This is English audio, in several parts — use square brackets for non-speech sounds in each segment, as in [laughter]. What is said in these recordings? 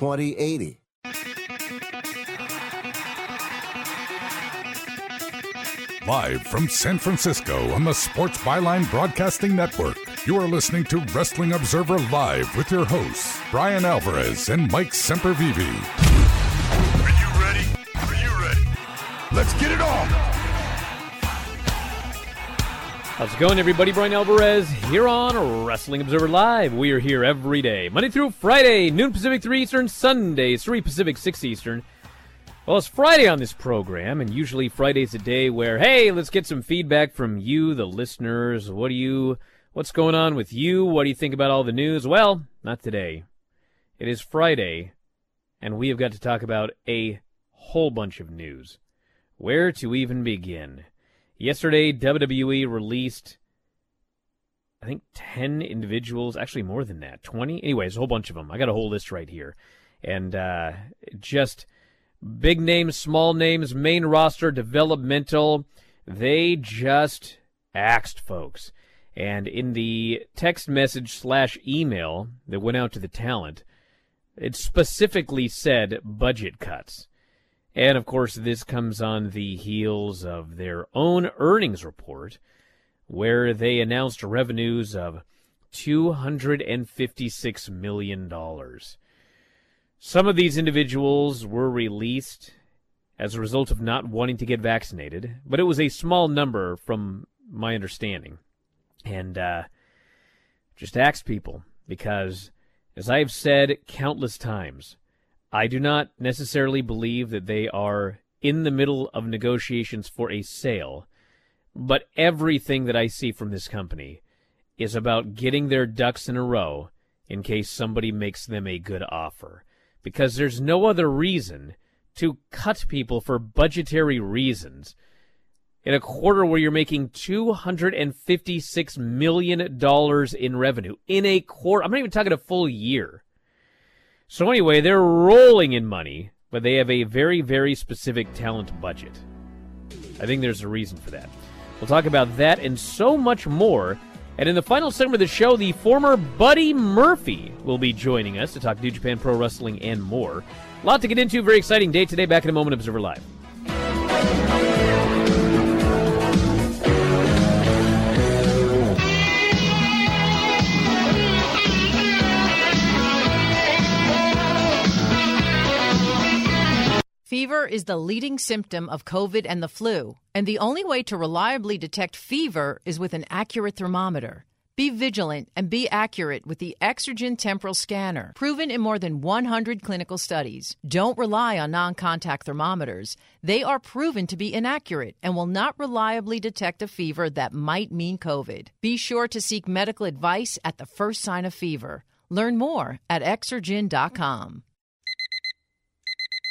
2080. Live from San Francisco on the Sports Byline Broadcasting Network, you are listening to Wrestling Observer Live with your hosts, Bryan Alvarez and Mike Sempervive. Are you ready? Are you ready? Let's get it on! How's it going, everybody? Bryan Alvarez here on Wrestling Observer Live. We are here every day, Monday through Friday, noon Pacific, 3 Eastern, Sundays, 3 Pacific, 6 Eastern. Well, it's Friday on this program, and usually Friday's a day where, hey, let's get some feedback from you, the listeners. What do you, what's going on with you? What do you think about all the news? Well, not today. It is Friday, and we have got to talk about a whole bunch of news. Where to even begin? Yesterday, WWE released, I think, 10 individuals, actually more than that, 20? Anyways, a whole bunch of them. I got a whole list right here. And uh, just big names, small names, main roster, developmental. They just axed folks. And in the text message slash email that went out to the talent, it specifically said budget cuts. And of course, this comes on the heels of their own earnings report, where they announced revenues of $256 million. Some of these individuals were released as a result of not wanting to get vaccinated, but it was a small number from my understanding. And uh, just ask people, because as I have said countless times, I do not necessarily believe that they are in the middle of negotiations for a sale, but everything that I see from this company is about getting their ducks in a row in case somebody makes them a good offer. Because there's no other reason to cut people for budgetary reasons in a quarter where you're making $256 million in revenue. In a quarter, I'm not even talking a full year. So anyway, they're rolling in money, but they have a very, very specific talent budget. I think there's a reason for that. We'll talk about that and so much more. And in the final segment of the show, the former Buddy Murphy will be joining us to talk New Japan Pro Wrestling and more. A lot to get into. Very exciting day today. Back in a moment, Observer Live. Fever is the leading symptom of COVID and the flu, and the only way to reliably detect fever is with an accurate thermometer. Be vigilant and be accurate with the Exergen Temporal Scanner, proven in more than 100 clinical studies. Don't rely on non contact thermometers. They are proven to be inaccurate and will not reliably detect a fever that might mean COVID. Be sure to seek medical advice at the first sign of fever. Learn more at Exergen.com.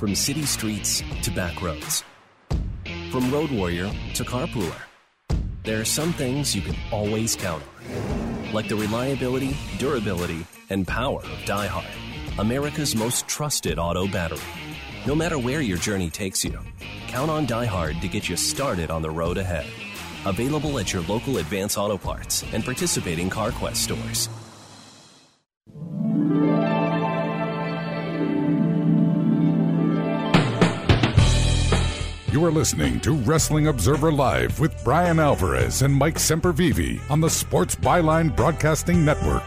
From city streets to back roads. From road warrior to carpooler. There are some things you can always count on. Like the reliability, durability, and power of DieHard, America's most trusted auto battery. No matter where your journey takes you, count on DieHard to get you started on the road ahead. Available at your local Advance Auto Parts and participating CarQuest stores. You are listening to Wrestling Observer Live with Bryan Alvarez and Mike Sempervive on the Sports Byline Broadcasting Network.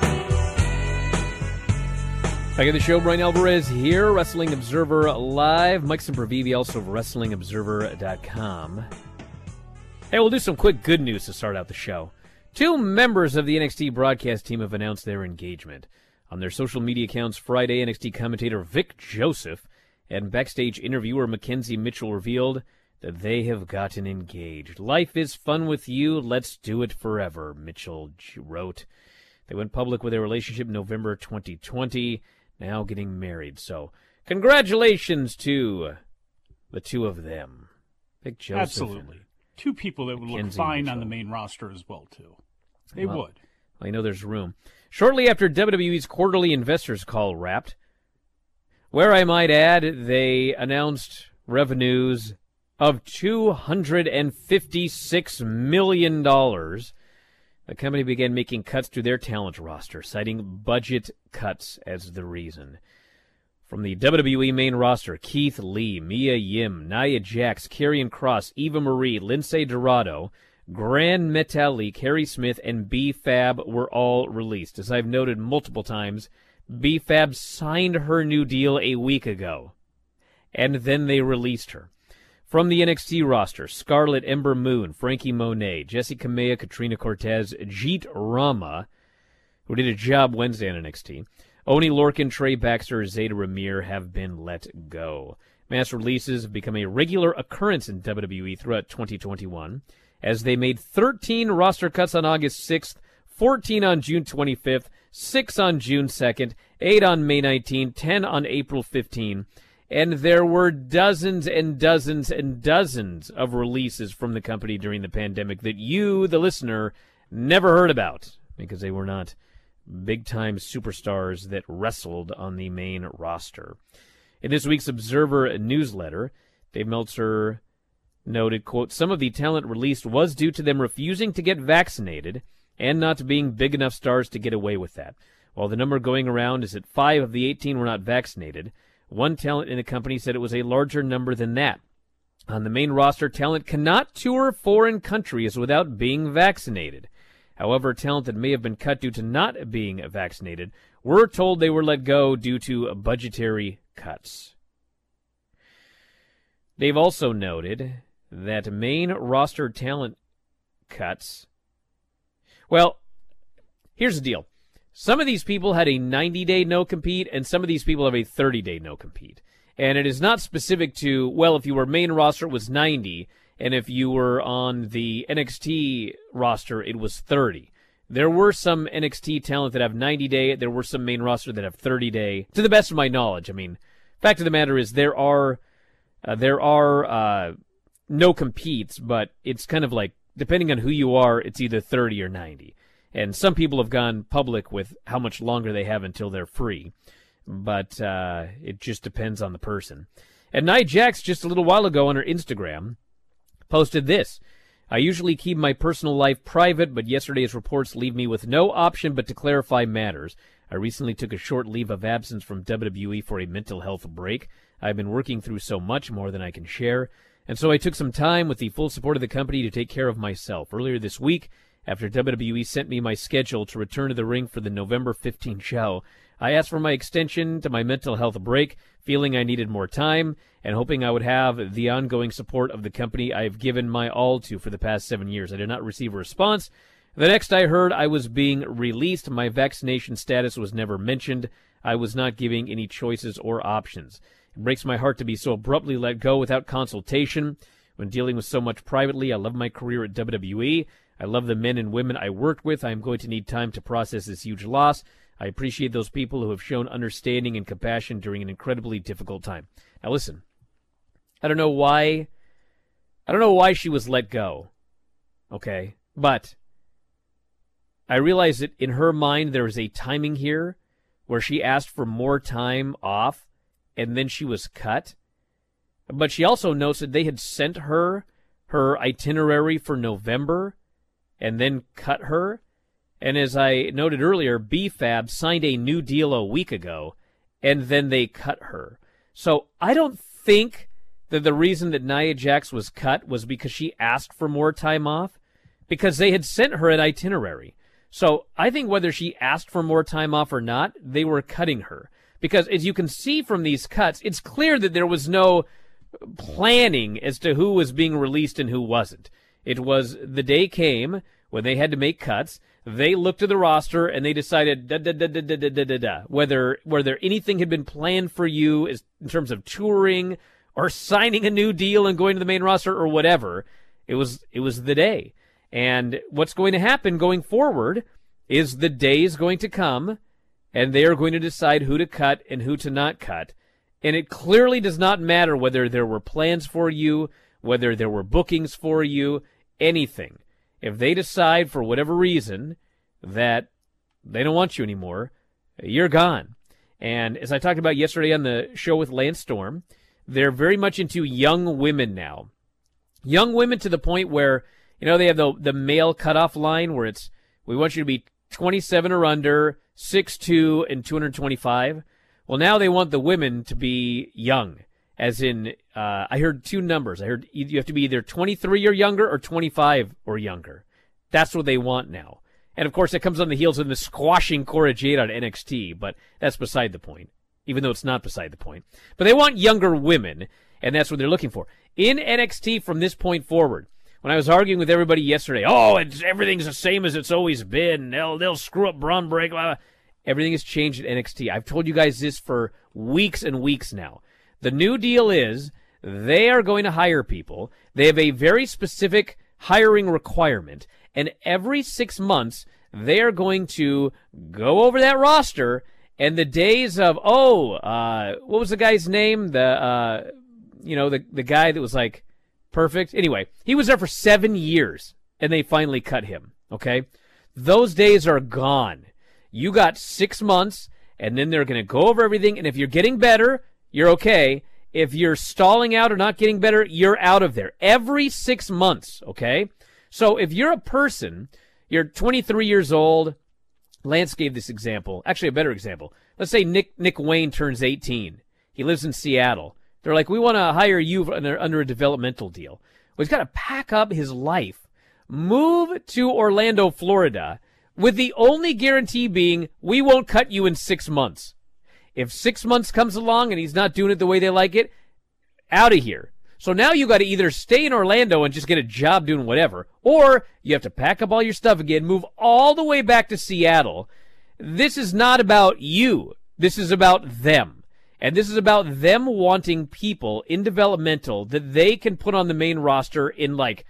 Back at the show, Bryan Alvarez here, Wrestling Observer Live. Mike Sempervive, also of WrestlingObserver.com. Hey, we'll do some quick good news to start out the show. Two members of the NXT broadcast team have announced their engagement. On their social media accounts Friday, NXT commentator Vic Joseph and backstage interviewer Mackenzie Mitchell revealed that they have gotten engaged. Life is fun with you. Let's do it forever, Mitchell wrote. They went public with their relationship in November 2020, now getting married. So, congratulations to the two of them. Vic Joseph. Absolutely. Two people that would look fine on the main roster as well, too. They Well, would. I know there's room. Shortly after WWE's quarterly investors call wrapped, where I might add, they announced revenues of $256 million. The company began making cuts to their talent roster, citing budget cuts as the reason. From the WWE main roster, Keith Lee, Mia Yim, Nia Jax, Karrion Kross, Eva Marie, Lince Dorado, Gran Metalik, Harry Smith, and B-Fab were all released. As I've noted multiple times, B-Fab signed her new deal a week ago, and then they released her. From the NXT roster, Scarlett Ember Moon, Frankie Monet, Jessi Kamea, Katrina Cortez, Jeet Rama, who did a job Wednesday on NXT, Oni Lorcan, Trey Baxter, Zayda Ramier have been let go. Mass releases have become a regular occurrence in WWE throughout 2021, as they made 13 roster cuts on August 6th, 14 on June 25th, 6 on June 2nd, 8 on May 19, 10 on April 15, and there were dozens and dozens and dozens of releases from the company during the pandemic that you, the listener, never heard about because they were not big time superstars that wrestled on the main roster. In this week's Observer newsletter, Dave Meltzer noted, quote, some of the talent released was due to them refusing to get vaccinated and not being big enough stars to get away with that. While the number going around is that five of the 18 were not vaccinated, one talent in the company said it was a larger number than that. On the main roster, talent cannot tour foreign countries without being vaccinated. However, talent that may have been cut due to not being vaccinated were told they were let go due to budgetary cuts. They've also noted that main roster talent cuts. Well, here's the deal Some of these people had a 90 day no compete, and some of these people have a 30 day no compete. And it is not specific to, well, if you were main roster, it was 90, and if you were on the NXT roster, it was 30. There were some NXT talent that have 90 day. There were some main roster that have 30 day. To the best of my knowledge, I mean, fact of the matter is there are uh, there are uh, no competes, but it's kind of like depending on who you are, it's either 30 or 90. And some people have gone public with how much longer they have until they're free, but uh, it just depends on the person. And Nia Jax just a little while ago on her Instagram posted this. I usually keep my personal life private, but yesterday's reports leave me with no option but to clarify matters. I recently took a short leave of absence from WWE for a mental health break. I've been working through so much more than I can share, and so I took some time with the full support of the company to take care of myself. Earlier this week, after WWE sent me my schedule to return to the ring for the November 15 show, I asked for my extension to my mental health break, feeling I needed more time and hoping I would have the ongoing support of the company I have given my all to for the past seven years. I did not receive a response. The next I heard, I was being released. My vaccination status was never mentioned. I was not giving any choices or options. It breaks my heart to be so abruptly let go without consultation. When dealing with so much privately, I love my career at WWE. I love the men and women I worked with. I am going to need time to process this huge loss. I appreciate those people who have shown understanding and compassion during an incredibly difficult time. Now listen, I don't know why I don't know why she was let go. Okay? But I realize that in her mind there is a timing here where she asked for more time off and then she was cut. But she also notes that they had sent her her itinerary for November and then cut her. And as I noted earlier, BFAB signed a new deal a week ago and then they cut her. So I don't think that the reason that Nia Jax was cut was because she asked for more time off, because they had sent her an itinerary. So I think whether she asked for more time off or not, they were cutting her. Because as you can see from these cuts, it's clear that there was no planning as to who was being released and who wasn't. It was the day came when they had to make cuts. They looked at the roster and they decided da, da, da, da, da, da, da, da, whether whether anything had been planned for you in terms of touring or signing a new deal and going to the main roster or whatever. It was it was the day. And what's going to happen going forward is the day is going to come and they are going to decide who to cut and who to not cut. And it clearly does not matter whether there were plans for you, whether there were bookings for you, anything. If they decide for whatever reason that they don't want you anymore, you're gone. And as I talked about yesterday on the show with Lance Storm, they're very much into young women now. Young women to the point where, you know, they have the, the male cutoff line where it's, we want you to be 27 or under, 6'2 and 225. Well, now they want the women to be young, as in, uh, I heard two numbers. I heard you have to be either 23 or younger or 25 or younger. That's what they want now. And of course, it comes on the heels of the squashing Cora Jade on NXT, but that's beside the point, even though it's not beside the point. But they want younger women, and that's what they're looking for. In NXT from this point forward, when I was arguing with everybody yesterday, oh, it's, everything's the same as it's always been. They'll, they'll screw up Bron Break. Blah, blah. Everything has changed at NXT. I've told you guys this for weeks and weeks now. The new deal is they are going to hire people. They have a very specific hiring requirement. And every six months, they are going to go over that roster. And the days of, oh, uh, what was the guy's name? The, uh, you know, the, the guy that was like perfect. Anyway, he was there for seven years and they finally cut him. Okay. Those days are gone. You got six months, and then they're going to go over everything. And if you're getting better, you're okay. If you're stalling out or not getting better, you're out of there. Every six months, okay? So if you're a person, you're 23 years old. Lance gave this example. Actually, a better example. Let's say Nick Nick Wayne turns 18. He lives in Seattle. They're like, we want to hire you under, a developmental deal. Well, he's got to pack up his life, move to Orlando, Florida, with the only guarantee being we won't cut you in six months. If six months comes along and he's not doing it the way they like it, out of here. So now you got to either stay in Orlando and just get a job doing whatever, or you have to pack up all your stuff again, move all the way back to Seattle, This is not about you. This is about them. And this is about them wanting people in developmental that they can put on the main roster in like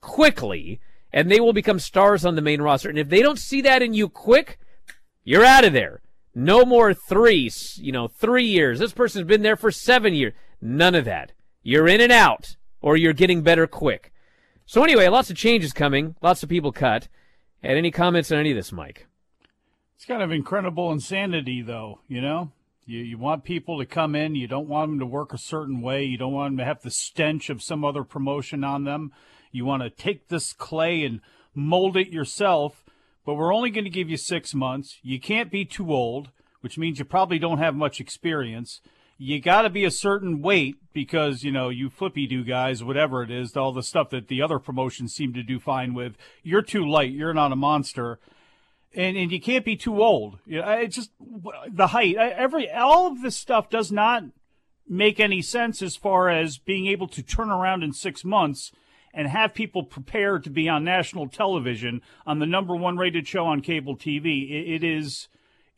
quickly and they will become stars on the main roster. And if they don't see that in you quick, you're out of there. No more three, you know, three years. This person's been there for seven years. None of that. You're in and out, or you're getting better quick. So anyway, lots of changes coming. Lots of people cut. And any comments on any of this, Mike? It's kind of incredible insanity, though. You know, you you want people to come in. You don't want them to work a certain way. You don't want them to have the stench of some other promotion on them. You want to take this clay and mold it yourself, but we're only going to give you six months. You can't be too old, which means you probably don't have much experience. You got to be a certain weight because, you know, you flippy do guys, whatever it is, all the stuff that the other promotions seem to do fine with. You're too light. You're not a monster. And, and you can't be too old. You know, it's just the height. Every all of this stuff does not make any sense as far as being able to turn around in six months and have people prepared to be on national television on the number one rated show on cable TV. it, it is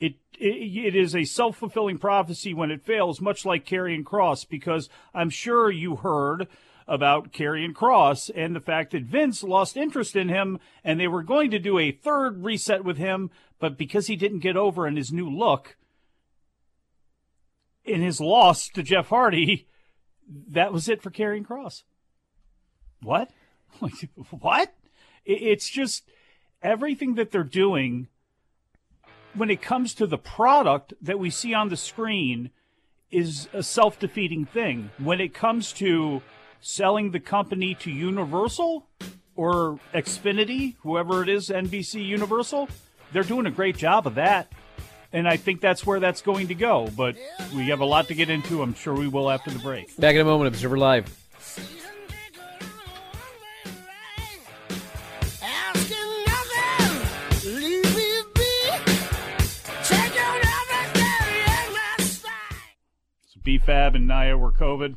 it, it, it is a self fulfilling prophecy when it fails, much like Karrion Kross, because I'm sure you heard about Karrion Kross and the fact that Vince lost interest in him and they were going to do a third reset with him, but because he didn't get over in his new look, in his loss to Jeff Hardy, that was it for Karrion Kross. what? [laughs] what? It's just everything that they're doing when it comes to the product that we see on the screen is a self defeating thing. When it comes to selling the company to Universal or Xfinity, whoever it is, NBC Universal, they're doing a great job of that. And I think that's where that's going to go. But we have a lot to get into. I'm sure we will after the break. Back in a moment, Observer Live. BFAB and Naya were COVID.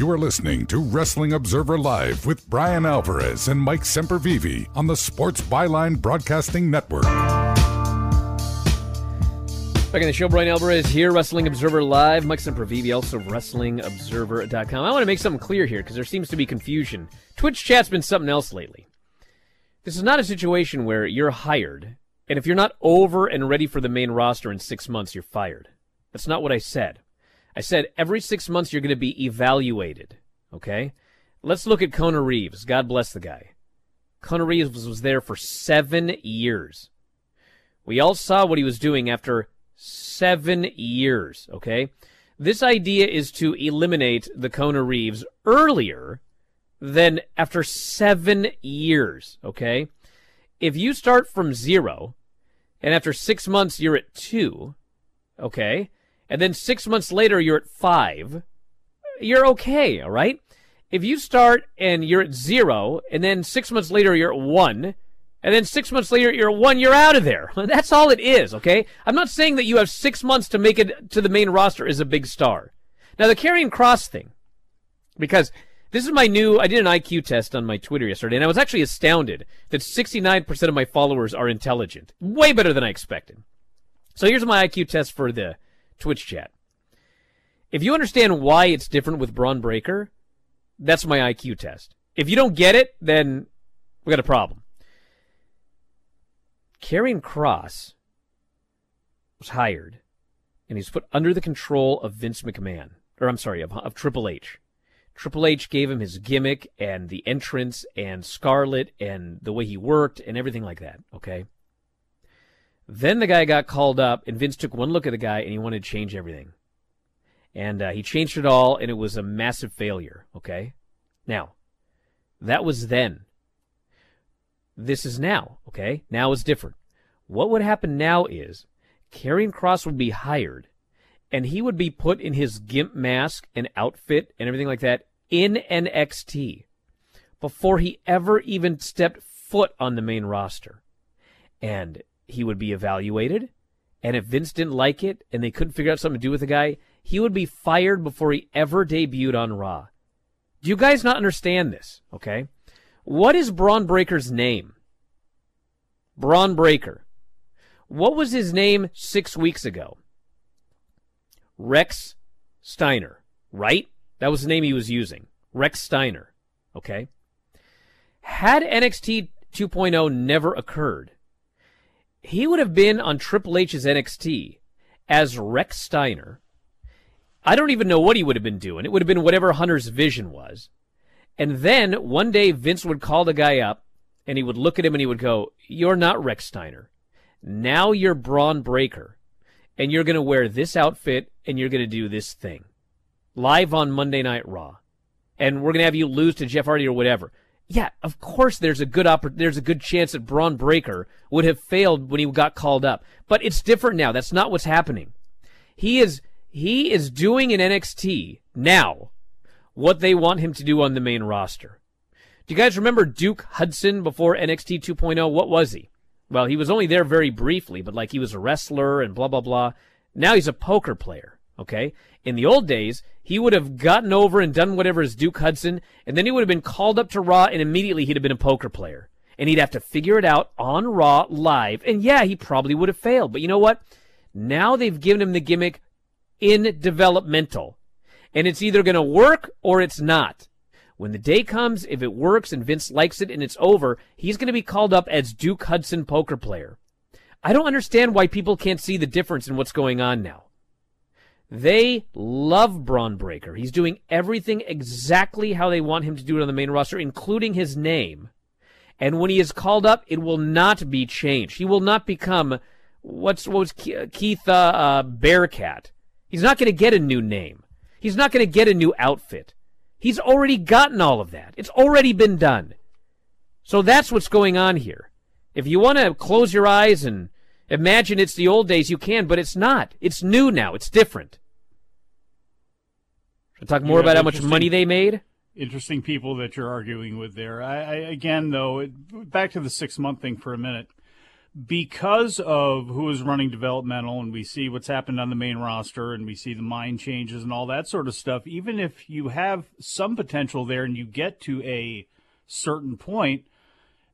You are listening to Wrestling Observer Live with Bryan Alvarez and Mike Sempervive on the Sports Byline Broadcasting Network. Back in the show, Bryan Alvarez here, Wrestling Observer Live. Mike Sempervive, also WrestlingObserver.com. I want to make something clear here because there seems to be confusion. Twitch chat's been something else lately. This is not a situation where you're hired, and if you're not over and ready for the main roster in six months, you're fired. That's not what I said. I said every six months you're going to be evaluated. Okay? Let's look at Kona Reeves. God bless the guy. Kona Reeves was there for seven years. We all saw what he was doing after seven years. Okay? This idea is to eliminate the Kona Reeves earlier than after seven years. Okay? If you start from zero and after six months you're at two, okay? And then six months later you're at five, you're okay, all right? If you start and you're at zero, and then six months later you're at one, and then six months later you're one, you're out of there. [laughs] That's all it is, okay? I'm not saying that you have six months to make it to the main roster as a big star. Now, the Karrion Kross thing, because this is my new, I did an IQ test on my Twitter yesterday, and I was actually astounded that 69% of my followers are intelligent. Way better than I expected. So here's my IQ test for the Twitch chat. If you understand why it's different with Bron Breakker, that's my IQ test. If you don't get it, then we got a problem. Karrion Kross was hired and he's put under the control of Vince McMahon, or I'm sorry, of, of Triple H. Triple H gave him his gimmick and the entrance and Scarlet and the way he worked and everything like that, okay? Then the guy got called up, and Vince took one look at the guy and he wanted to change everything. And uh, he changed it all, and it was a massive failure. Okay? Now, that was then. This is now. Okay? Now is different. What would happen now is Karrion Kross would be hired, and he would be put in his gimp mask and outfit and everything like that in NXT before he ever even stepped foot on the main roster. And he would be evaluated. And if Vince didn't like it and they couldn't figure out something to do with the guy, he would be fired before he ever debuted on Raw. Do you guys not understand this? Okay. What is Bron Breakker's name? Bron Breakker. What was his name six weeks ago? Rex Steiner, right? That was the name he was using. Rechsteiner. Okay. Had NXT 2.0 never occurred, he would have been on Triple H's NXT as Rechsteiner. I don't even know what he would have been doing. It would have been whatever Hunter's vision was. And then one day Vince would call the guy up and he would look at him and he would go, You're not Rechsteiner. Now you're Bron Breakker. And you're going to wear this outfit and you're going to do this thing. Live on Monday Night Raw. And we're going to have you lose to Jeff Hardy or whatever yeah, of course there's a good oppor- there's a good chance that Bron Breakker would have failed when he got called up. But it's different now. That's not what's happening. He is he is doing in NXT now what they want him to do on the main roster. Do you guys remember Duke Hudson before NXT 2.0? What was he? Well, he was only there very briefly, but like he was a wrestler and blah blah blah. Now he's a poker player. Okay. In the old days, he would have gotten over and done whatever as Duke Hudson, and then he would have been called up to Raw, and immediately he'd have been a poker player. And he'd have to figure it out on Raw live. And yeah, he probably would have failed. But you know what? Now they've given him the gimmick in developmental. And it's either going to work or it's not. When the day comes, if it works and Vince likes it and it's over, he's going to be called up as Duke Hudson poker player. I don't understand why people can't see the difference in what's going on now. They love Bron Breakker. He's doing everything exactly how they want him to do it on the main roster, including his name. And when he is called up, it will not be changed. He will not become what's what was Keith uh, uh, Bearcat? He's not going to get a new name. He's not going to get a new outfit. He's already gotten all of that. It's already been done. So that's what's going on here. If you want to close your eyes and imagine it's the old days, you can, but it's not. It's new now. It's different. Should talk more about how much money they made? Interesting people that you're arguing with there. I, I again, though, it, back to the six month thing for a minute because of who is running developmental and we see what's happened on the main roster and we see the mind changes and all that sort of stuff, even if you have some potential there and you get to a certain point,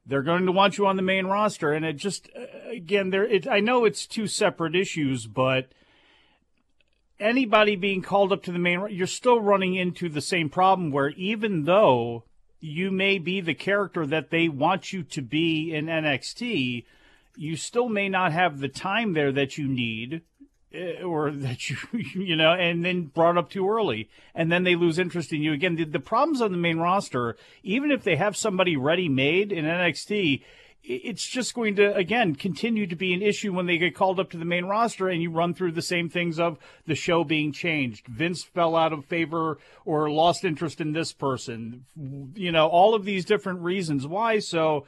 they're going to want you on the main roster. And it just, uh, again, there, it, I know it's two separate issues, but anybody being called up to the main, you're still running into the same problem where even though you may be the character that they want you to be in NXT, you still may not have the time there that you need eh, or [laughs] that you you know and then brought up too early and then they lose interest in you again. The, the problems on the main roster even if they have somebody ready made in NXT it's just going to again continue to be an issue when they get called up to the main roster and you run through the same things of the show being changed. Vince fell out of favor or lost interest in this person. You know all of these different reasons why. So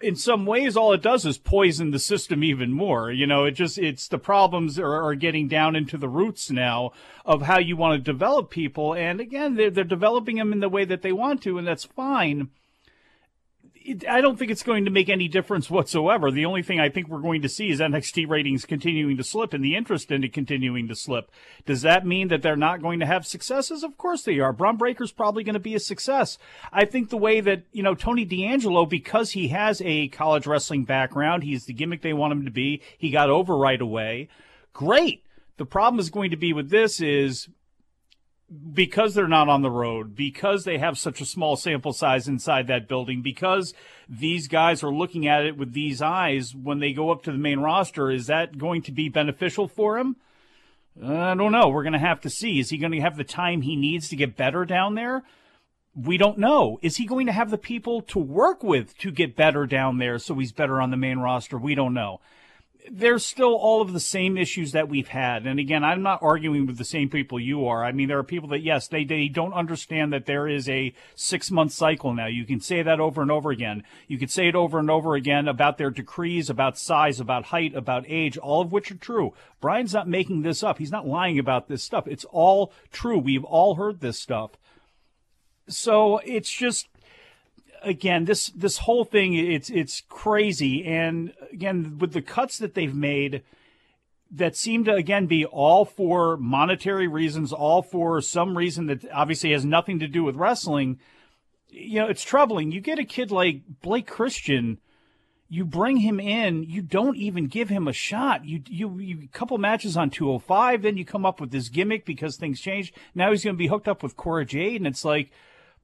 in some ways all it does is poison the system even more. You know it just it's the problems are, are, getting down into the roots now of how you want to develop people. And again they're, they're developing them in the way that they want to and that's fine I don't think it's going to make any difference whatsoever. The only thing I think we're going to see is NXT ratings continuing to slip and the interest in it continuing to slip. Does that mean that they're not going to have successes? Of course they are. Bron Breakker's probably going to be a success. I think the way that, you know, Tony D'Angelo, because he has a college wrestling background, he's the gimmick they want him to be. He got over right away. Great. The problem is going to be with this is because they're not on the road, because they have such a small sample size inside that building, because these guys are looking at it with these eyes when they go up to the main roster, is that going to be beneficial for him? I don't know. We're going to have to see. Is he going to have the time he needs to get better down there? We don't know. Is he going to have the people to work with to get better down there so he's better on the main roster? We don't know there's still all of the same issues that we've had. And again, I'm not arguing with the same people you are. I mean, there are people that, yes, they, they don't understand that there is a six month cycle now. You can say that over and over again. You can say it over and over again about their decrees, about size, about height, about age, all of which are true. Bryan's not making this up. He's not lying about this stuff. It's all true. We've all heard this stuff. So it's just, again, this this whole thing it's it's crazy, and again with the cuts that they've made that seem to again be all for monetary reasons, all for some reason that obviously has nothing to do with wrestling. You know, it's troubling. You get a kid like Blake Christian, you bring him in, you don't even give him a shot. You you you couple matches on 205, then you come up with this gimmick because things change. Now he's going to be hooked up with Cora Jade, and it's like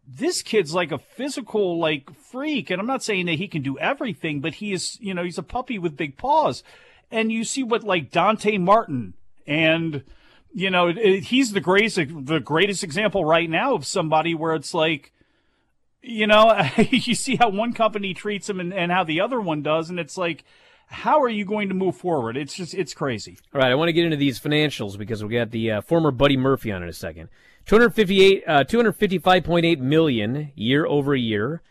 this kid's like a physical like freak and i'm not saying that he can do everything but he is you know he's a puppy with big paws and you see what like dante martin and you know it, he's the greatest the greatest example right now of somebody where it's like you know [laughs] you see how one company treats him and, and how the other one does and it's like how are you going to move forward? It's just it's crazy. All right, I want to get into these financials because we got the uh, former Buddy Murphy on in a second. 258, uh, 255.8 million year over year.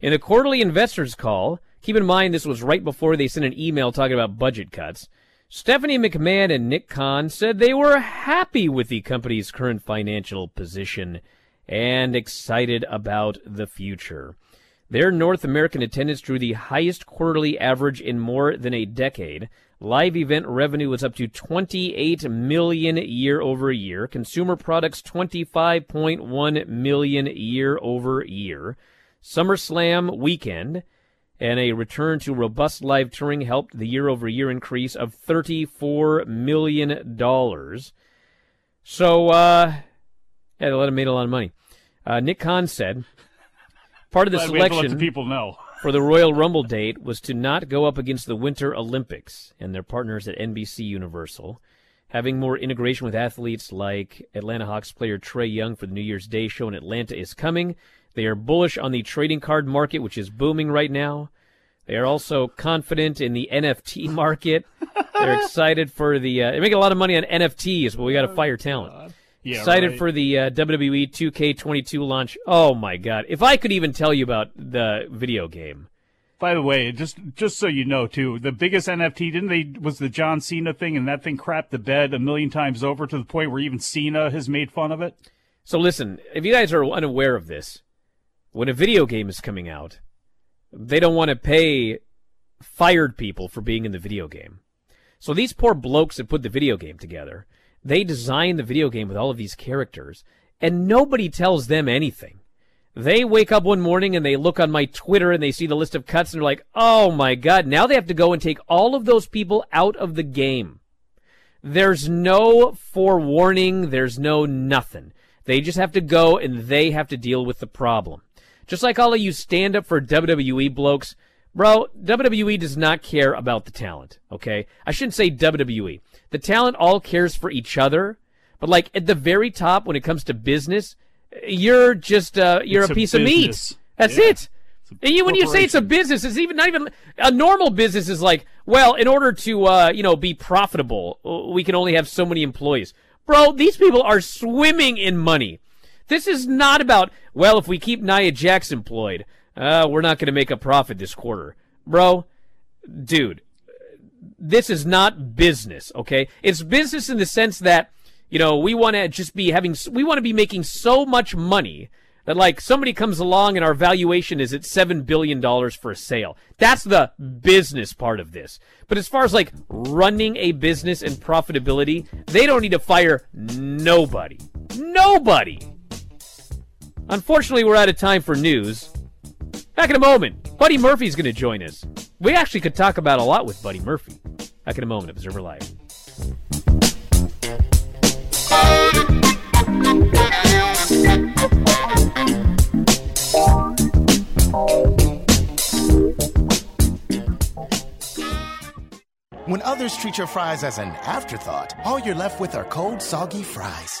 In a quarterly investors call, keep in mind this was right before they sent an email talking about budget cuts. Stephanie McMahon and Nick Khan said they were happy with the company's current financial position and excited about the future. Their North American attendance drew the highest quarterly average in more than a decade. Live event revenue was up to 28 million year over year. Consumer products 25.1 million year over year. SummerSlam weekend and a return to robust live touring helped the year over year increase of 34 million dollars. So uh yeah, they let him made a lot of money. Uh, Nick Khan said Part of the selection people know. For the Royal Rumble date was to not go up against the Winter Olympics and their partners at NBC Universal. Having more integration with athletes like Atlanta Hawks player Trae Young for the New Year's Day show in Atlanta is coming. They are bullish on the trading card market, which is booming right now. They are also confident in the [laughs] NFT market. They're excited for the. Uh, they're making a lot of money on NFTs, but we got to fire talent. Yeah, excited right. for the uh, WWE 2K22 launch. Oh my god! If I could even tell you about the video game. By the way, just just so you know too, the biggest NFT didn't they was the John Cena thing, and that thing crapped the bed a million times over to the point where even Cena has made fun of it. So listen, if you guys are unaware of this, when a video game is coming out, they don't want to pay fired people for being in the video game. So these poor blokes that put the video game together, they design the video game with all of these characters, and nobody tells them anything. They wake up one morning and they look on my Twitter and they see the list of cuts and they're like, oh my god, now they have to go and take all of those people out of the game. There's no forewarning, there's no nothing. They just have to go and they have to deal with the problem. Just like all of you stand up for WWE blokes, bro, WWE does not care about the talent, okay? I shouldn't say WWE. The talent all cares for each other, but like at the very top when it comes to business, you're just uh, you're It's a a piece of meat. That's Yeah. it. And you, when you say it's a business, it's even not even a normal business. Is like, well, in order to uh, you know be profitable, we can only have so many employees. Bro, these people are swimming in money. This is not about well, if we keep Nia Jax employed, uh, we're not going to make a profit this quarter, bro. Dude, this is not business. Okay, it's business in the sense that you know we want to just be having we want to be making so much money that like somebody comes along and our valuation is at seven billion dollars for a sale. That's the business part of this. But as far as like running a business and profitability, they don't need to fire nobody. Nobody. Unfortunately, we're out of time for news. Back in a moment, Buddy Murphy's going to join us. We actually could talk about a lot with Buddy Murphy. Back in a moment, Observer Live. When others treat your fries as an afterthought, all you're left with are cold, soggy fries.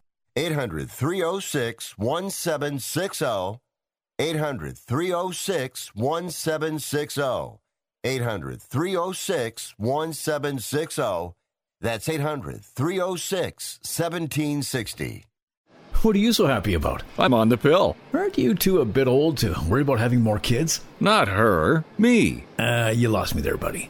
800 306 1760. 800 306 1760. 800 306 1760. That's 800 306 1760. What are you so happy about? I'm on the pill. Aren't you two a bit old to worry about having more kids? Not her, me. Uh, you lost me there, buddy.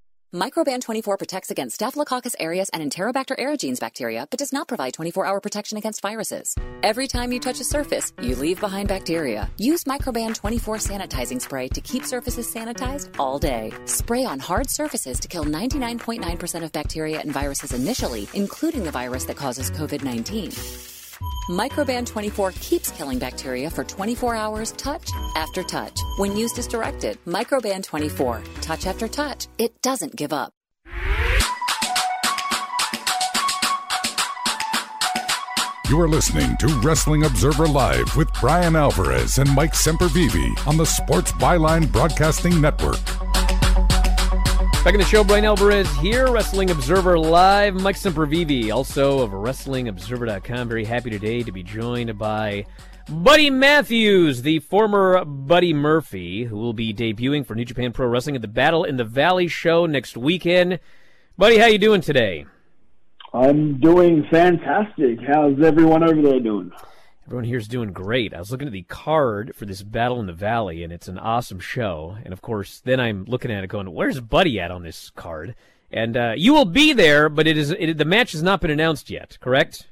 Microban 24 protects against Staphylococcus aureus and Enterobacter aerogenes bacteria, but does not provide 24 hour protection against viruses. Every time you touch a surface, you leave behind bacteria. Use Microban 24 sanitizing spray to keep surfaces sanitized all day. Spray on hard surfaces to kill 99.9% of bacteria and viruses initially, including the virus that causes COVID 19. Microban 24 keeps killing bacteria for 24 hours, touch after touch. When used as directed, Microban 24, touch after touch, it doesn't give up. You are listening to Wrestling Observer Live with Bryan Alvarez and Mike Sempervive on the Sports Byline Broadcasting Network. Back in the show, Bryan Alvarez here, Wrestling Observer Live. Mike Sempervive, also of WrestlingObserver.com. Very happy today to be joined by Buddy Matthews, the former Buddy Murphy, who will be debuting for New Japan Pro Wrestling at the Battle in the Valley show next weekend. Buddy, how you doing today? I'm doing fantastic. How's everyone over there doing? Everyone here's doing great. I was looking at the card for this Battle in the Valley, and it's an awesome show. And of course, then I'm looking at it going, "Where's Buddy at on this card?" And uh, you will be there, but it is it, the match has not been announced yet. Correct?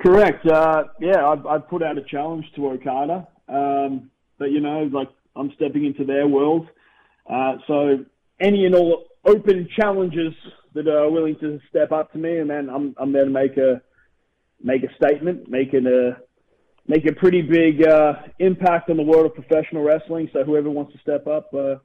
Correct. Uh, yeah, I've, I've put out a challenge to Okada, um, but you know, like I'm stepping into their world. Uh, so any and all open challenges that are willing to step up to me, and then I'm I'm there to make a make a statement, make a uh, make a pretty big uh, impact on the world of professional wrestling. So whoever wants to step up, uh,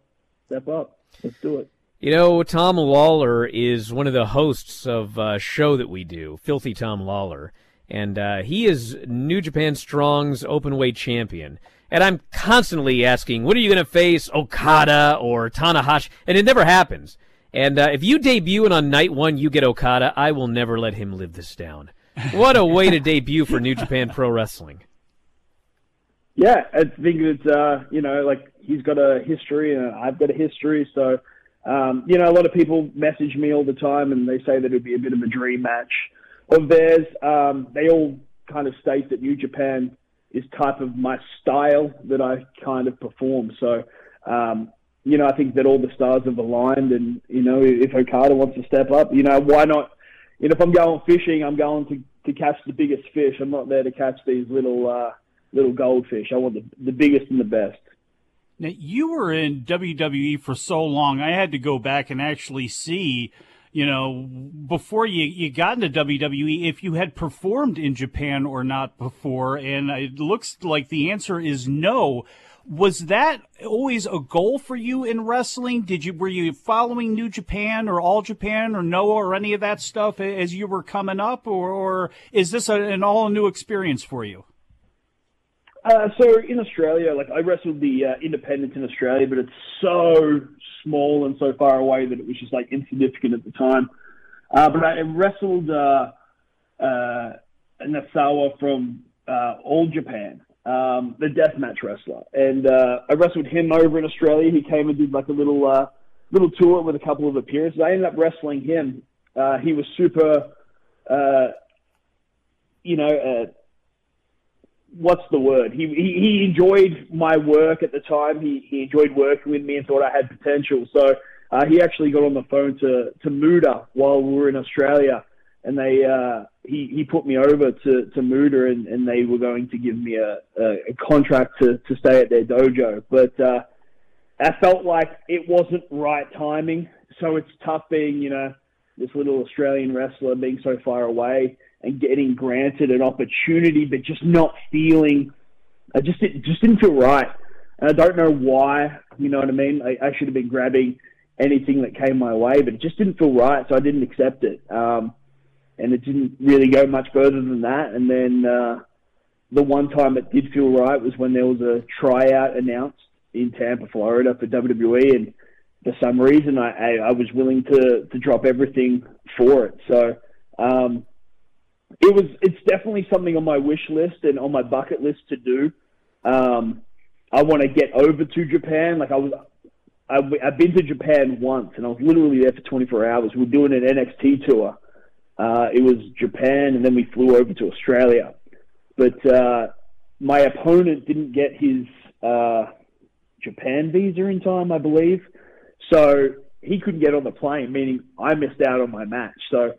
step up. Let's do it. You know, Tom Lawlor is one of the hosts of a show that we do, Filthy Tom Lawlor, and uh, he is New Japan Strong's openweight champion. And I'm constantly asking, when are you going to face Okada or Tanahashi? And it never happens. And uh, if you debut and on night one you get Okada, I will never let him live this down. What a way to debut for New Japan Pro Wrestling. Yeah, I think it's uh, you know like he's got a history and I've got a history, so um, you know a lot of people message me all the time and they say that it'd be a bit of a dream match of theirs. Um, they all kind of state that New Japan is type of my style that I kind of perform. So um, you know, I think that all the stars have aligned, and you know, if Okada wants to step up, you know, why not? Know, if I'm going fishing, I'm going to, to catch the biggest fish. I'm not there to catch these little uh, little goldfish. I want the the biggest and the best. Now, you were in WWE for so long. I had to go back and actually see, you know, before you, you got into WWE, if you had performed in Japan or not before. And it looks like the answer is no was that always a goal for you in wrestling? Did you were you following New Japan or All Japan or Noah or any of that stuff as you were coming up, or, or is this a, an all new experience for you? Uh, so in Australia, like I wrestled the uh, independents in Australia, but it's so small and so far away that it was just like insignificant at the time. Uh, but I wrestled uh, uh, Nosawa from uh, All Japan, um, the deathmatch wrestler, and uh, I wrestled him over in Australia. He came and did like a little uh, little tour with a couple of appearances. I ended up wrestling him. Uh, he was super, uh, you know, uh, what's the word? He, he he enjoyed my work at the time. He he enjoyed working with me and thought I had potential. So uh, he actually got on the phone to to Muta while we were in Australia and they uh, he he put me over to to Muta, and, and they were going to give me a, a, contract to to stay at their dojo, but uh, I felt like it wasn't right timing. So it's tough being you know this little Australian wrestler being so far away and getting granted an opportunity, but just not feeling. I just it just didn't feel right, and I don't know why. You know what I mean? I, I should have been grabbing anything that came my way, but it just didn't feel right, so I didn't accept it. Um, and it didn't really go much further than that. And then uh, the one time it did feel right was when there was a tryout announced in Tampa, Florida for WWE, and for some reason I, I, I was willing to to drop everything for it. So um, it was it's definitely something on my wish list and on my bucket list to do. Um, I want to get over to Japan. Like I was, I, I've been to Japan once, and I was literally there for 24 hours. We were doing an NXT tour uh, it was Japan, and then we flew over to Australia. But uh, my opponent didn't get his uh, Japan visa in time, I believe. So he couldn't get on the plane, meaning I missed out on my match. So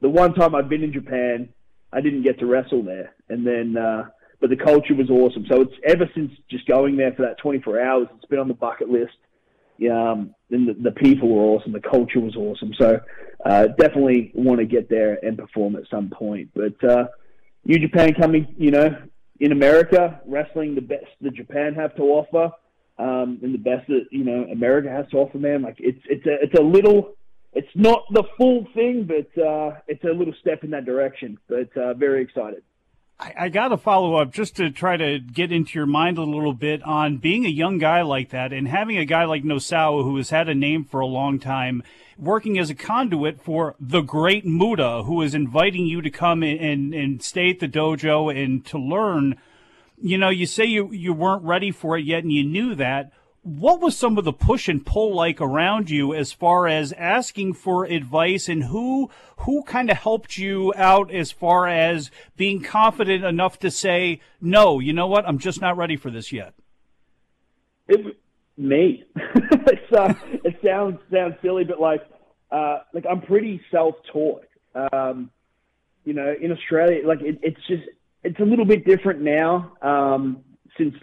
the one time I've been in Japan, I didn't get to wrestle there, and then uh, but the culture was awesome. So it's ever since just going there for that 24 hours, it's been on the bucket list. Um, and the, the people were awesome, the culture was awesome. So uh, definitely want to get there and perform at some point. But uh, New Japan coming, you know, in America, wrestling the best that Japan have to offer, um, and the best that you know America has to offer, man. Like it's it's a it's a little, it's not the full thing, but uh, it's a little step in that direction. But uh, very excited. I, I got to follow up just to try to get into your mind a little bit on being a young guy like that and having a guy like Nosawa who has had a name for a long time working as a conduit for the great Muta who is inviting you to come in and, and stay at the dojo and to learn. You know, you say you, you weren't ready for it yet and you knew that what was some of the push and pull like around you as far as asking for advice and who who kind of helped you out as far as being confident enough to say no you know what? I'm just not ready for this yet it me. [laughs] Uh, it sounds sounds silly but like uh, like i'm pretty self-taught. Um, you know in australia like it, it's just it's a little bit different now um, since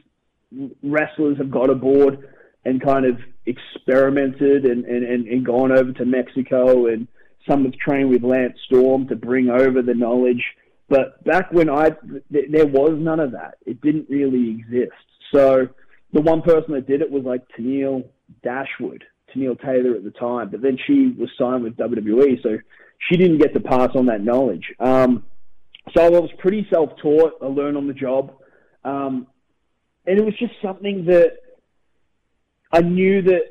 wrestlers have got aboard and kind of experimented and, and, and, and gone over to Mexico and some have trained with Lance Storm to bring over the knowledge. But back when I, th- there was none of that. It didn't really exist. So the one person that did it was like Tenille Dashwood, Tenille Taylor at the time. But then she was signed with WWE, so she didn't get to pass on that knowledge. Um, so I was pretty self-taught. I learned on the job. Um, and it was just something that I knew that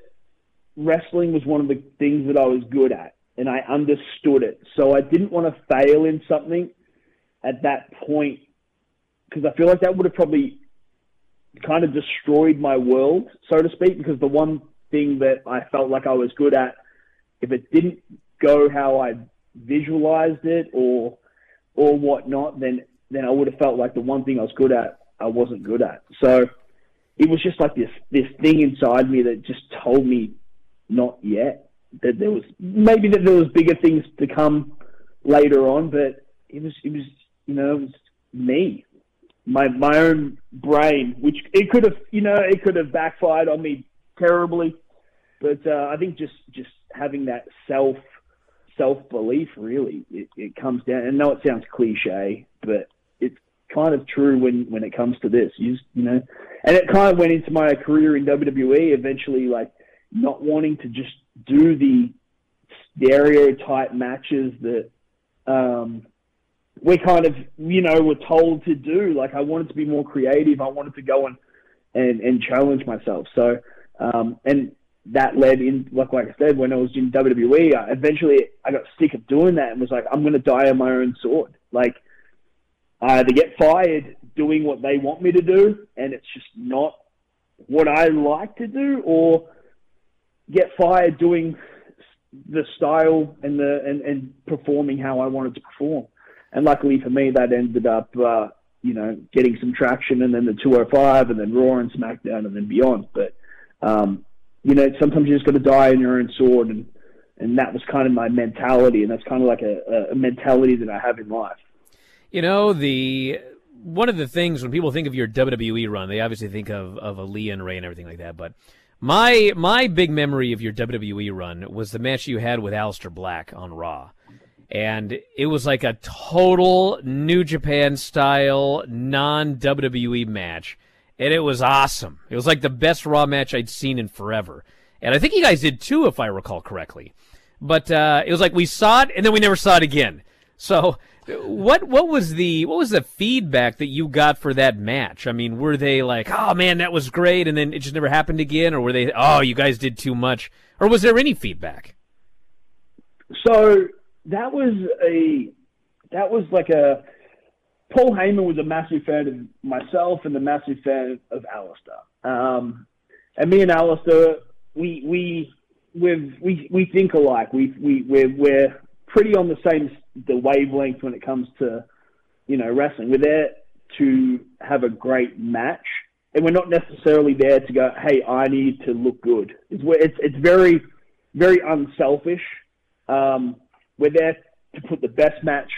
wrestling was one of the things that I was good at, and I understood it. So I didn't want to fail in something at that point because I feel like that would have probably kind of destroyed my world, so to speak. Because the one thing that I felt like I was good at, if it didn't go how I visualized it or or whatnot, then then I would have felt like the one thing I was good at I wasn't good at. So it was just like this this thing inside me that just told me not yet that there was maybe that there was bigger things to come later on, but it was it was you know it was me, my my own brain, which it could have you know it could have backfired on me terribly, but uh, I think just just having that self self belief really it, it comes down. And I know it sounds cliche, but kind of true when when it comes to this. You just, you know, and it kind of went into my career in WWE. Eventually, like not wanting to just do the stereotype matches that um, we kind of you know were told to do. Like I wanted to be more creative. I wanted to go and and and challenge myself. So um, and that led in like like I said when I was in WWE. I, eventually, I got sick of doing that and was like, I'm going to die on my own sword. Like uh, they get fired doing what they want me to do, and it's just not what I like to do, or get fired doing the style and the and, and performing how I wanted to perform. And luckily for me, that ended up, uh, you know, getting some traction, and then the 205, and then Raw and SmackDown, and then beyond. But um, you know, sometimes you just got to die on your own sword, and and that was kind of my mentality, and that's kind of like a, a mentality that I have in life. You know, the one of the things when people think of your WWE run, they obviously think of of Ali and Rey and everything like that. But my my big memory of your WWE run was the match you had with Aleister Black on Raw. And it was like a total New Japan style non WWE match. And it was awesome. It was like the best Raw match I'd seen in forever. And I think you guys did too, if I recall correctly. But uh, it was like we saw it and then we never saw it again. So what what was the what was the feedback that you got for that match? I mean, were they like, "Oh man, that was great," and then it just never happened again, or were they, "Oh, you guys did too much," or was there any feedback? So that was a that was like a Paul Heyman was a massive fan of myself and a massive fan of Aleister. Um, and me and Aleister, we we we we we think alike. We we we're, we're pretty on the same the wavelength when it comes to you know wrestling. We're there to have a great match, and we're not necessarily there to go, "Hey, I need to look good." It's it's, it's very very unselfish. Um, we're there to put the best match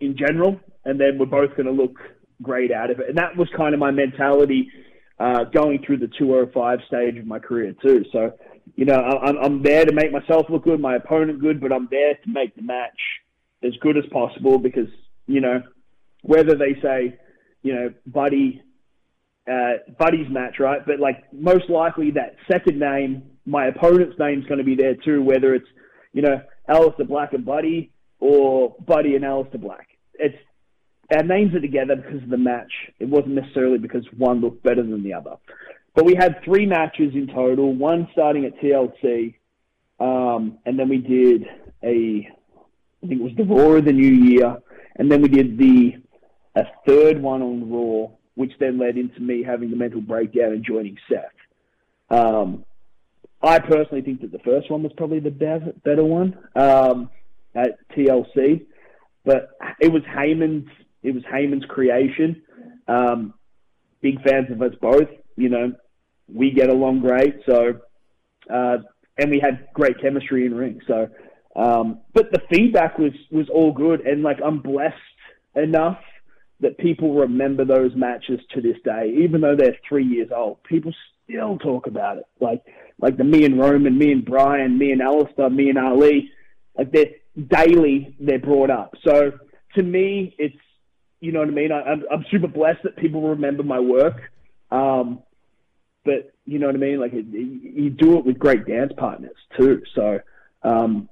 in general, and then we're both going to look great out of it. And that was kind of my mentality uh, going through the 205 stage of my career too. So, you know, I'm, I'm there to make myself look good, my opponent good, but I'm there to make the match as good as possible because, you know, whether they say, you know, Buddy, uh, Buddy's match, right? But like most likely that second name, my opponent's name's going to be there too, whether it's, you know, Aleister Black and Buddy or Buddy and Aleister Black. It's our names are together because of the match. It wasn't necessarily because one looked better than the other. But we had three matches in total. One starting at TLC, um, and then we did a, I think it was the Raw of the New Year, and then we did the a third one on Raw, which then led into me having the mental breakdown and joining Seth. Um, I personally think that the first one was probably the better, better one um, at TLC, but it was Heyman's it was Heyman's creation. Um, big fans of us both. You know, we get along great. So, uh, and we had great chemistry in ring. So, um, but the feedback was was all good, and like I'm blessed enough that people remember those matches to this day, even though they're three years old. People still talk about it, like like the me and Roman, me and Bryan, me and Aleister, me and Ali. Like they're daily, they're brought up. So to me, it's you know what I mean. I, am I'm super blessed that people remember my work. Um, but you know what I mean. Like it, you do it with great dance partners too. So, um,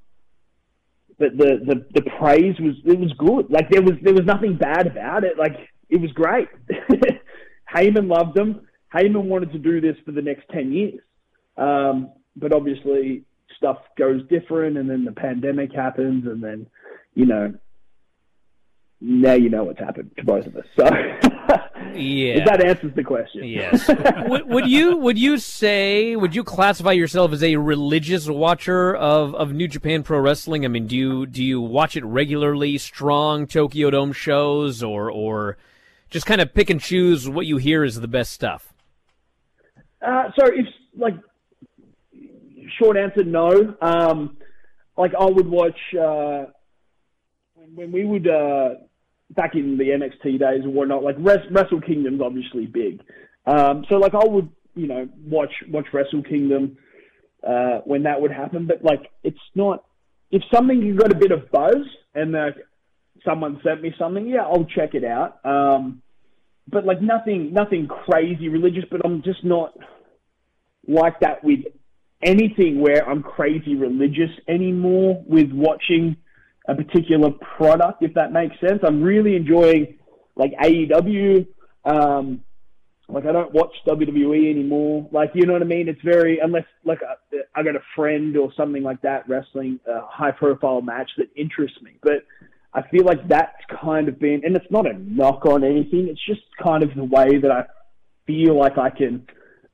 but the, the the praise was it was good. Like there was there was nothing bad about it. Like it was great. [laughs] Heyman loved them. Heyman wanted to do this for the next ten years. Um, but obviously stuff goes different, and then the pandemic happens, and then you know now you know what's happened to both of us. So, [laughs] yeah, if that answers the question. Yes. [laughs] would, would, you would you say would you classify yourself as a religious watcher of, of New Japan Pro Wrestling? I mean, do you do you watch it regularly? Strong Tokyo Dome shows, or or just kind of pick and choose what you hear is the best stuff? Uh, so, if like short answer, no. Um, like I would watch. Uh, when we would uh, back in the NXT days and whatnot, like Wrestle Kingdom's obviously big. Um, so like I would, you know, watch watch Wrestle Kingdom uh, when that would happen. But like it's not if something you got a bit of buzz and uh, someone sent me something, yeah, I'll check it out. Um, but like nothing nothing crazy religious. But I'm just not like that with anything where I'm crazy religious anymore with watching a particular product, if that makes sense. I'm really enjoying like AEW. Um, like I don't watch WWE anymore. Like you know what I mean? It's very unless like I, I got a friend or something like that wrestling a high profile match that interests me. But I feel like that's kind of been, and it's not a knock on anything. It's just kind of the way that I feel like I can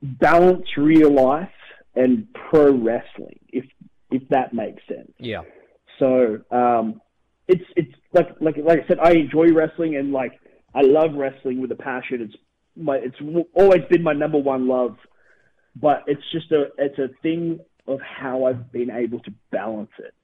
balance real life and pro wrestling, if if that makes sense. Yeah. So um, it's it's like like like I said, I enjoy wrestling and like I love wrestling with a passion. It's my it's always been my number one love, but it's just a it's a thing of how I've been able to balance it.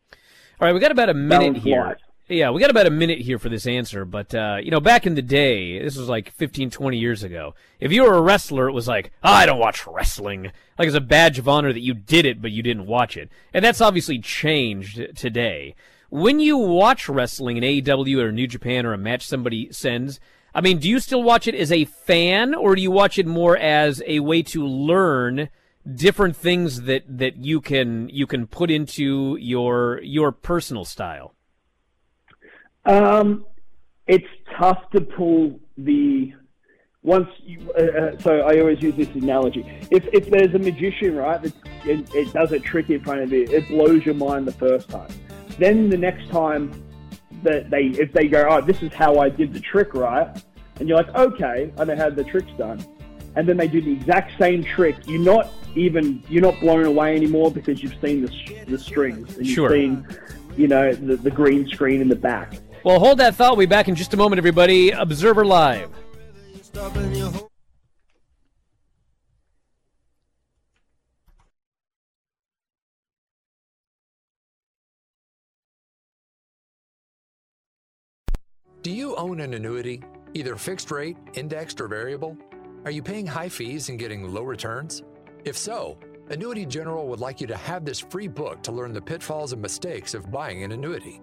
All right, we got about a minute balance here. life. Yeah, we got about a minute here for this answer, but uh, you know, back in the day, this was like 15, 20 years ago. If you were a wrestler, it was like, oh, I don't watch wrestling. Like it's a badge of honor that you did it, but you didn't watch it. And that's obviously changed today. When you watch wrestling in AEW or New Japan or a match somebody sends, I mean, do you still watch it as a fan, or do you watch it more as a way to learn different things that that you can you can put into your your personal style? Um, it's tough to pull the once. You, uh, uh, so I always use this analogy. If if there's a magician, right, that it, it does a trick in front of you, it blows your mind the first time. Then the next time that they, if they go, oh, this is how I did the trick, right, and you're like, okay, I know how the trick's done, and then they do the exact same trick, you're not even you're not blown away anymore because you've seen the, the strings and you've Sure. seen, you know, the, the green screen in the back. Well, hold that thought. We'll be back in just a moment, everybody. Observer Live. Do you own an annuity, either fixed rate, indexed, or variable? Are you paying high fees and getting low returns? If so, Annuity General would like you to have this free book to learn the pitfalls and mistakes of buying an annuity.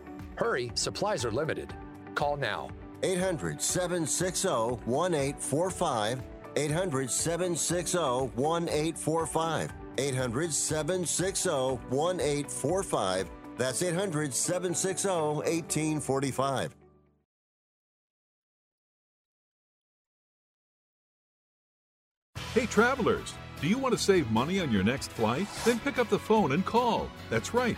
Hurry, supplies are limited. Call now. 800 760 1845. 800 760 1845. 800 760 1845. That's 800 760 1845. Hey, travelers, do you want to save money on your next flight? Then pick up the phone and call. That's right,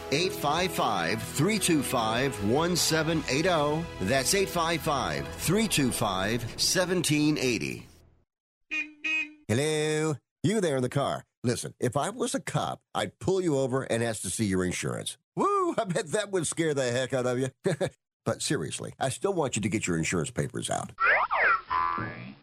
855 325 1780. That's 855 325 1780. Hello? You there in the car. Listen, if I was a cop, I'd pull you over and ask to see your insurance. Woo! I bet that would scare the heck out of you. [laughs] but seriously, I still want you to get your insurance papers out.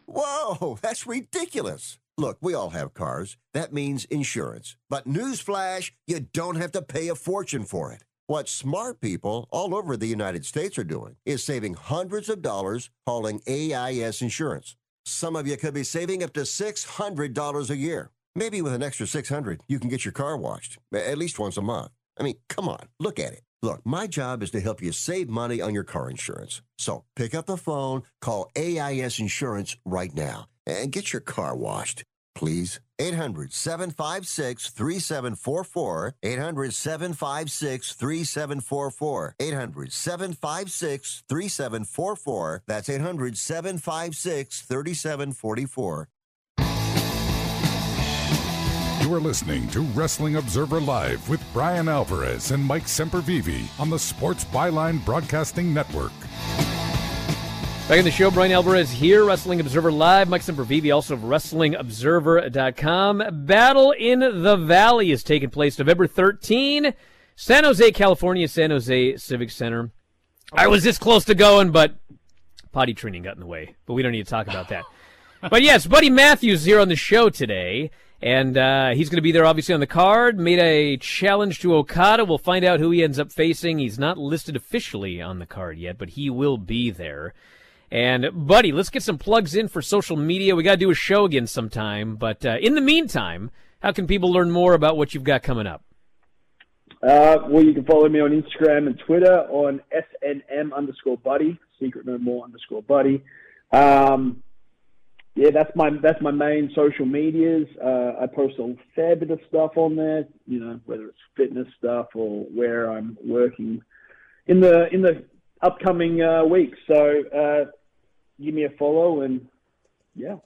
Whoa, that's ridiculous. Look, we all have cars. That means insurance. But newsflash, you don't have to pay a fortune for it. What smart people all over the United States are doing is saving hundreds of dollars calling AIS Insurance. Some of you could be saving up to $600 a year. Maybe with an extra 600, you can get your car washed at least once a month. I mean, come on, look at it. Look, my job is to help you save money on your car insurance. So pick up the phone, call AIS Insurance right now, and get your car washed, please. 800 756 3744. 800 756 3744. 800 756 3744. That's 800 756 3744. You are listening to Wrestling Observer Live with Bryan Alvarez and Mike Sempervive on the Sports Byline Broadcasting Network. Back in the show, Bryan Alvarez here, Wrestling Observer Live. Mike Sempervive, also of WrestlingObserver.com. Battle in the Valley is taking place November 13, San Jose, California, San Jose Civic Center. I was this close to going, but potty training got in the way. But we don't need to talk about that. [laughs] but yes, Buddy Matthews is here on the show today. And uh, he's going to be there, obviously, on the card. Made a challenge to Okada. We'll find out who he ends up facing. He's not listed officially on the card yet, but he will be there. And, buddy, let's get some plugs in for social media. We got to do a show again sometime. But uh, in the meantime, how can people learn more about what you've got coming up? Uh, well, you can follow me on Instagram and Twitter on SNM underscore buddy, secret no more underscore buddy. Um, yeah, that's my that's my main social medias. Uh, I post a fair bit of stuff on there, you know, whether it's fitness stuff or where I'm working in the in the upcoming uh, weeks. So uh, give me a follow, and yeah.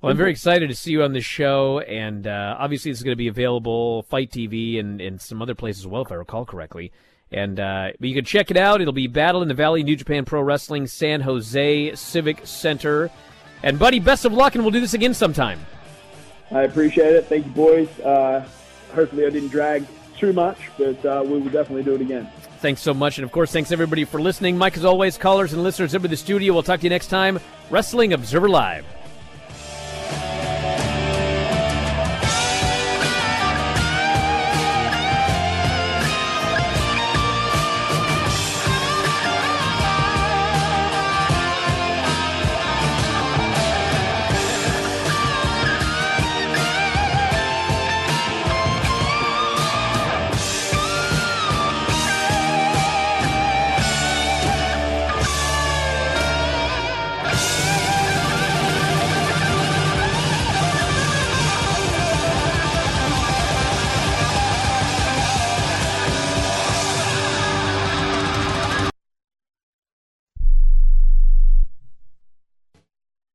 Well, I'm very excited to see you on the show, and uh, obviously it's going to be available FITE TV and, and some other places as well, if I recall correctly. And uh, but you can check it out. It'll be Battle in the Valley, New Japan Pro Wrestling, San Jose Civic Center. And buddy, best of luck, and we'll do this again sometime. I appreciate it. Thank you, boys. Uh, hopefully, I didn't drag too much, but uh, we will definitely do it again. Thanks so much, and of course, thanks everybody for listening. Mike, as always, callers and listeners over the studio. We'll talk to you next time. Wrestling Observer Live.